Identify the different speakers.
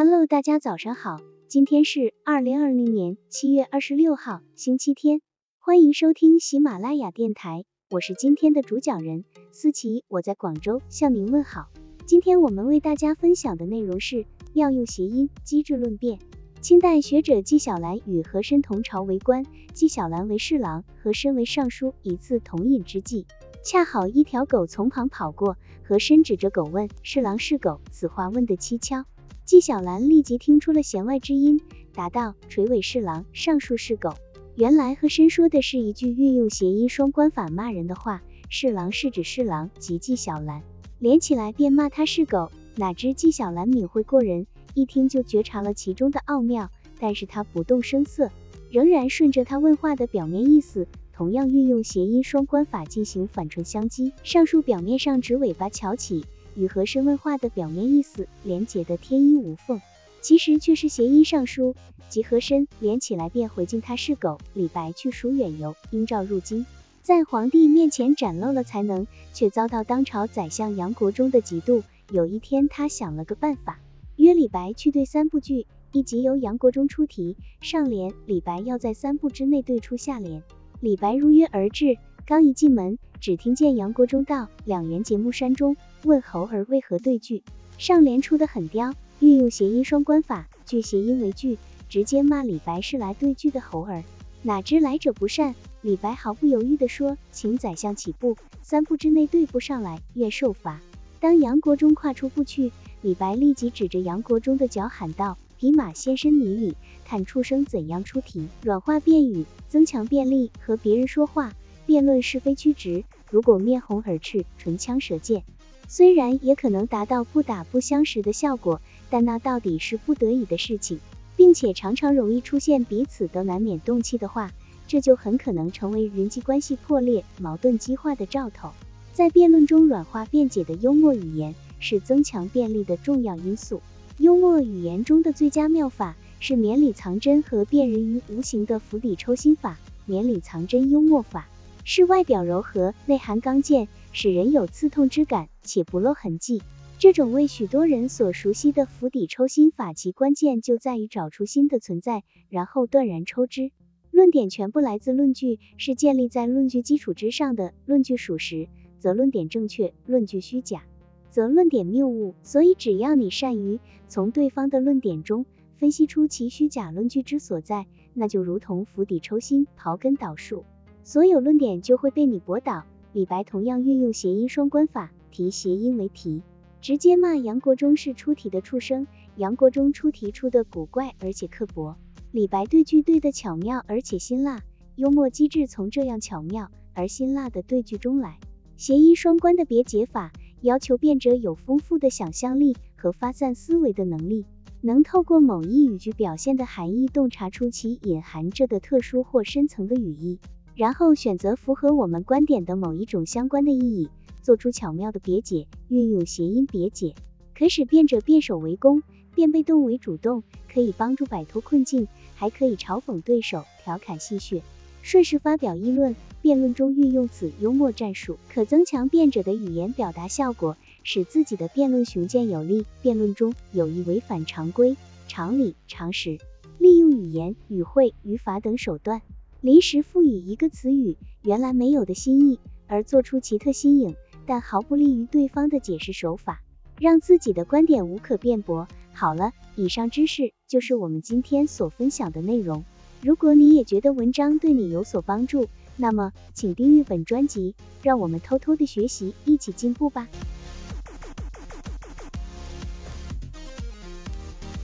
Speaker 1: Hello，大家早上好，今天是二零二零年七月二十六号，星期天，欢迎收听喜马拉雅电台，我是今天的主讲人思琪，我在广州向您问好。今天我们为大家分享的内容是妙用谐音，机智论辩。清代学者纪晓岚与和珅同朝为官，纪晓岚为侍郎，和珅为尚书。一次同饮之际，恰好一条狗从旁跑过，和珅指着狗问：“侍郎是狗？”此话问得蹊跷。纪晓岚立即听出了弦外之音，答道：“垂尾侍郎，尚书是狗。”原来和珅说的是一句运用谐音双关法骂人的话，侍郎是指侍郎即纪晓岚，连起来便骂他是狗。哪知纪晓岚敏慧过人，一听就觉察了其中的奥妙，但是他不动声色，仍然顺着他问话的表面意思，同样运用谐音双关法进行反唇相讥。上述表面上指尾巴翘起。与和珅问话的表面意思连结的天衣无缝，其实却是谐音上书，即和珅连起来便回敬他是狗。李白去蜀远游，应召入京，在皇帝面前展露了才能，却遭到当朝宰相杨国忠的嫉妒。有一天，他想了个办法，约李白去对三部剧，一集由杨国忠出题，上联李白要在三步之内对出下联。李白如约而至，刚一进门。只听见杨国忠道：“两元节目山中，问猴儿为何对句？”上联出的很刁，运用谐音双关法，句谐音为句，直接骂李白是来对句的猴儿。哪知来者不善，李白毫不犹豫地说：“请宰相起步，三步之内对不上来，愿受罚。”当杨国忠跨出步去，李白立即指着杨国忠的脚喊道：“匹马先生泥里，看畜生怎样出题。”软化辩语，增强辩力，和别人说话。辩论是非曲直，如果面红耳赤、唇枪舌剑，虽然也可能达到不打不相识的效果，但那到底是不得已的事情，并且常常容易出现彼此都难免动气的话，这就很可能成为人际关系破裂、矛盾激化的兆头。在辩论中软化辩解的幽默语言是增强辩力的重要因素。幽默语言中的最佳妙法是绵里藏针和辨人于无形的釜底抽薪法。绵里藏针幽默法。是外表柔和，内涵刚健，使人有刺痛之感，且不露痕迹。这种为许多人所熟悉的釜底抽薪法，其关键就在于找出新的存在，然后断然抽之。论点全部来自论据，是建立在论据基础之上的。论据属实，则论点正确；论据虚假，则论点谬误。所以，只要你善于从对方的论点中分析出其虚假论据之所在，那就如同釜底抽薪，刨根倒树。所有论点就会被你驳倒。李白同样运用谐音双关法，提谐音为题，直接骂杨国忠是出题的畜生。杨国忠出题出的古怪而且刻薄，李白对句对的巧妙而且辛辣，幽默机智从这样巧妙而辛辣的对句中来。谐音双关的别解法，要求辩者有丰富的想象力和发散思维的能力，能透过某一语句表现的含义，洞察出其隐含着的特殊或深层的语义。然后选择符合我们观点的某一种相关的意义，做出巧妙的别解，运用谐音别解，可使辩者辩守为攻，变被动为主动，可以帮助摆脱困境，还可以嘲讽对手，调侃戏谑，顺势发表议论。辩论中运用此幽默战术，可增强辩者的语言表达效果，使自己的辩论雄健有力。辩论中有意违反常规、常理、常识，利用语言、语汇、语法等手段。临时赋予一个词语原来没有的新意，而做出奇特新颖但毫不利于对方的解释手法，让自己的观点无可辩驳。好了，以上知识就是我们今天所分享的内容。如果你也觉得文章对你有所帮助，那么请订阅本专辑，让我们偷偷的学习，一起进步吧。